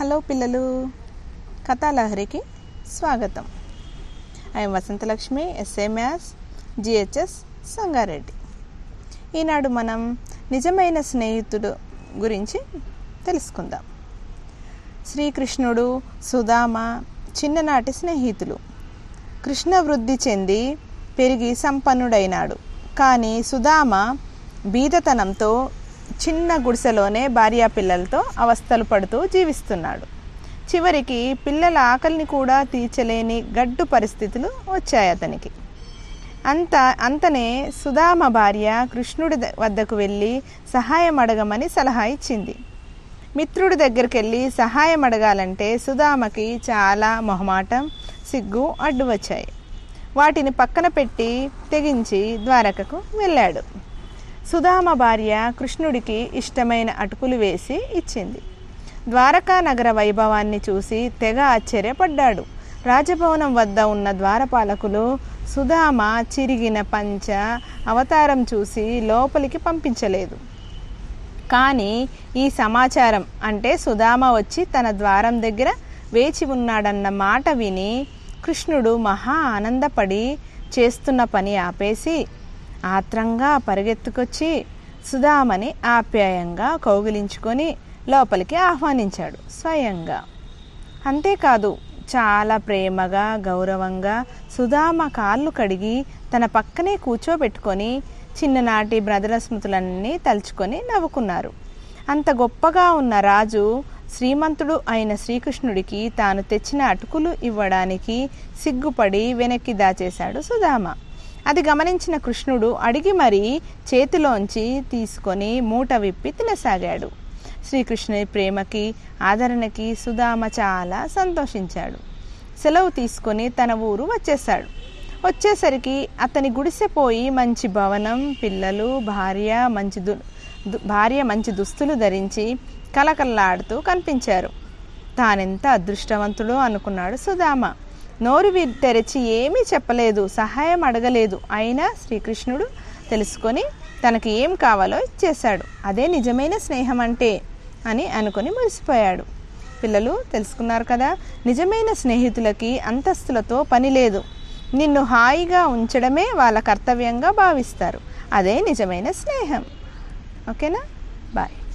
Hello పిల్లలు. కథాలహరికి స్వాగతం. I'm Vasanthalakshmi SA maths GHS Sangareddy. ఈనాడు మనం నిజమైన స్నేహితుడు గురించి తెలుసుకుందాం. శ్రీకృష్ణుడు సుధామ చిన్ననాటి స్నేహితులు. కృష్ణ వృద్ధి చెంది పెరిగి సంపన్నుడైనాడు. కానీ సుధామ బీదతనంతో చిన్న గుడిసెలోనే భార్యా పిల్లలతో అవస్థలు పడుతూ జీవిస్తున్నాడు. చివరికి పిల్లల ఆకలిని కూడా తీర్చలేని గడ్డు పరిస్థితులు వచ్చాయి అతనికి. అంత అంతనే సుధామ భార్య కృష్ణుడి ద- వద్దకు వెళ్ళి సహాయం అడగమని సలహా ఇచ్చింది. మిత్రుడి దగ్గరికి వెళ్ళి సహాయం అడగాలంటే సుధామకి చాలా మొహమాటం సిగ్గు అడ్డు వచ్చాయి. వాటిని పక్కన పెట్టి తెగించి ద్వారకకు వెళ్ళాడు. సుధామ భార్య కృష్ణుడికి ఇష్టమైన అటుకులు వేసి ఇచ్చింది. ద్వారకా నగర వైభవాన్ని చూసి తెగ ఆశ్చర్యపడ్డాడు. రాజభవనం వద్ద ఉన్న ద్వారపాలకులు సుధామ చిరిగిన పంచ అవతారం చూసి లోపలికి పంపించలేదు. కానీ ఈ సమాచారం అంటే సుధామ వచ్చి తన ద్వారం దగ్గర వేచి ఉన్నాడన్న మాట విని కృష్ణుడు మహా ఆనందపడి చేస్తున్న పని ఆపేసి ఆత్రంగా పరిగెత్తుకొచ్చి సుధామని ఆప్యాయంగా కౌగిలించుకొని లోపలికి ఆహ్వానించాడు స్వయంగా. అంతేకాదు చాలా ప్రేమగా గౌరవంగా సుధామ కాళ్ళు కడిగి తన పక్కనే కూర్చోబెట్టుకొని చిన్ననాటి బ్రదర స్మృతులన్నీ తలుచుకొని నవ్వుకున్నారు. అంత గొప్పగా ఉన్న రాజు శ్రీమంతుడు అయిన శ్రీకృష్ణుడికి తాను తెచ్చిన అటుకులు ఇవ్వడానికి సిగ్గుపడి వెనక్కి దాచేశాడు సుధామ. అది గమనించిన కృష్ణుడు అడిగి మరీ చేతిలోంచి తీసుకొని మూట విప్పి తినసాగాడు. శ్రీకృష్ణుని ప్రేమకి ఆదరణకి సుధామ చాలా సంతోషించాడు. సెలవు తీసుకొని తన ఊరు వచ్చేశాడు. వచ్చేసరికి అతని గుడిసెపోయి మంచి భవనం పిల్లలు భార్య మంచి దు భార్య మంచి దుస్తులు ధరించి కలకల్లాడుతూ కనిపించారు. తానెంత అదృష్టవంతుడో అనుకున్నాడు సుధామ. నోరు వి- తెరచి ఏమీ చెప్పలేదు సహాయం అడగలేదు. అయినా శ్రీకృష్ణుడు తెలుసుకొని తనకి ఏం కావాలో ఇచ్చేశాడు. అదే నిజమైన స్నేహం అంటే అని అనుకొని మురిసిపోయాడు. పిల్లలు తెలుసుకున్నారు కదా నిజమైన స్నేహితులకి అంతస్తులతో పని లేదు. నిన్ను హాయిగా ఉంచడమే వాళ్ళ కర్తవ్యంగా భావిస్తారు. అదే నిజమైన స్నేహం. ఓకేనా? బాయ్.